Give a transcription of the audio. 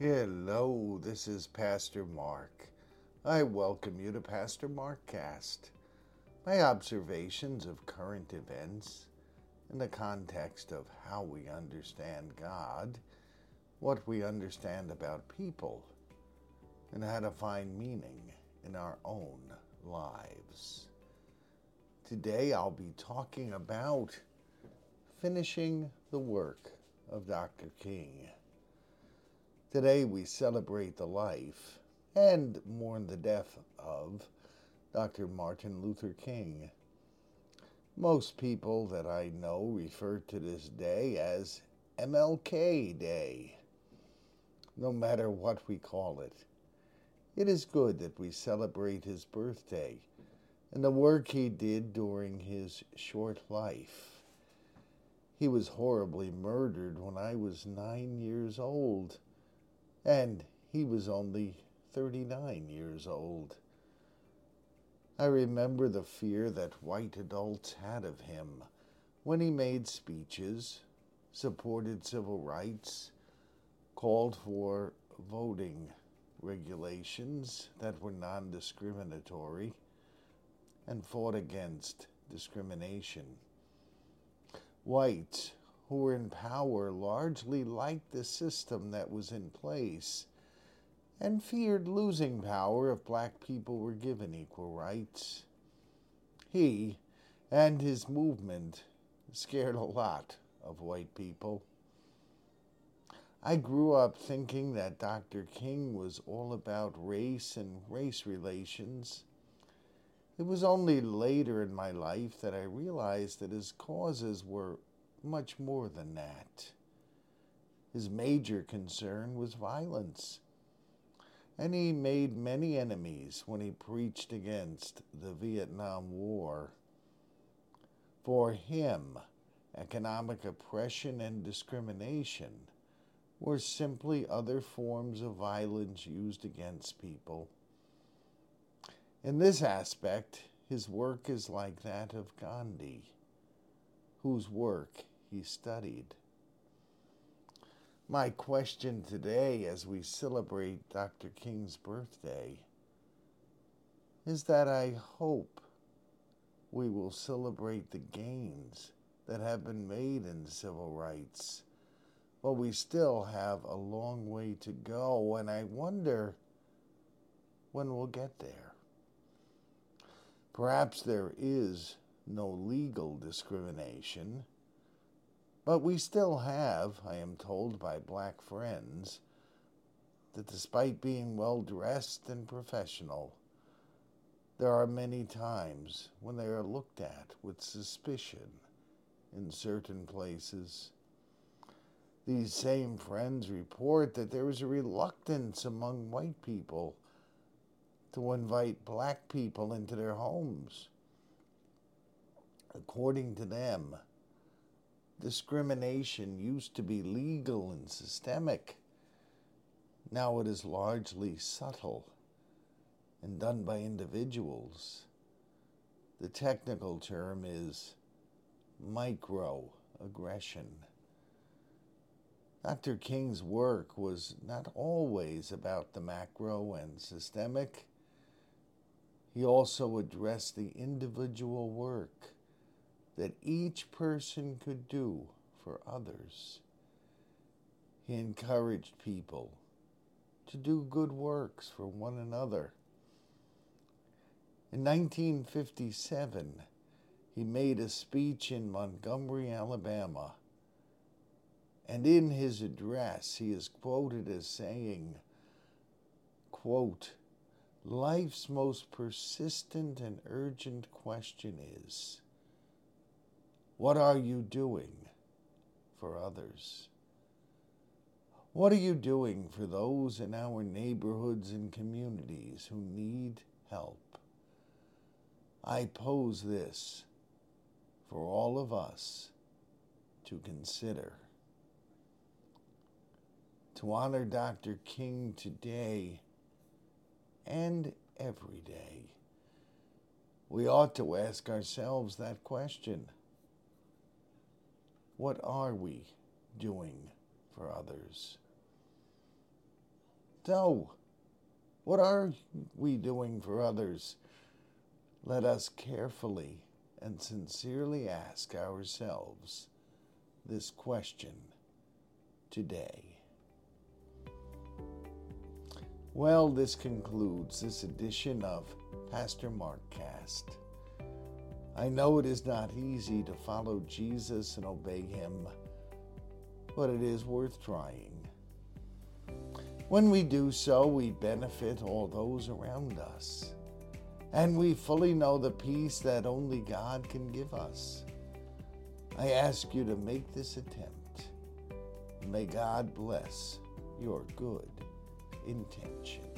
Hello, this is Pastor Mark. I welcome you to Pastor Mark Cast. My observations of current events in the context of how we understand God, what we understand about people, and how to find meaning in our own lives. Today I'll be talking about finishing the work of Dr. King. Today we celebrate the life and mourn the death of Dr. Martin Luther King. Most people that I know refer to this day as MLK Day, no matter what we call it. It is good that we celebrate his birthday and the work he did during his short life. He was horribly murdered when I was nine years old and he was only 39 years old. I remember the fear that white adults had of him when he made speeches, supported civil rights, called for voting regulations that were non discriminatory, and fought against discrimination. Whites who were in power largely liked the system that was in place and feared losing power if black people were given equal rights. He and his movement scared a lot of white people. I grew up thinking that Dr. King was all about race and race relations. It was only later in my life that I realized that his causes were much more than that. His major concern was violence, and he made many enemies when he preached against the Vietnam War. For him, economic oppression and discrimination were simply other forms of violence used against people. In this aspect, his work is like that of Gandhi, whose work he studied. My question today, as we celebrate Dr. King's birthday, is that I hope we will celebrate the gains that have been made in civil rights. But we still have a long way to go, and I wonder when we'll get there. Perhaps there is no legal discrimination but we still have, I am told by black friends, that despite being well dressed and professional, there are many times when they are looked at with suspicion in certain places. These same friends report that there is a reluctance among white people to invite black people into their homes. According to them, discrimination used to be legal and systemic. Now it is largely subtle and done by individuals. The technical term is microaggression. Dr. King's work was not always about the macro and systemic. He also addressed the individual work that each person could do for others. He encouraged people to do good works for one another. In 1957, he made a speech in Montgomery, Alabama, and in his address he is quoted as saying, quote, Life's most persistent and urgent question is, what are you doing for others? What are you doing for those in our neighborhoods and communities who need help? I pose this for all of us to consider. To honor Dr. King today and every day, we ought to ask ourselves that question what are we doing for others? So, what are we doing for others? Let us carefully and sincerely ask ourselves this question today. Well, this concludes this edition of Pastor Mark Cast. I know it is not easy to follow Jesus and obey him, but it is worth trying. When we do so, we benefit all those around us, and we fully know the peace that only God can give us. I ask you to make this attempt. May God bless your good intentions.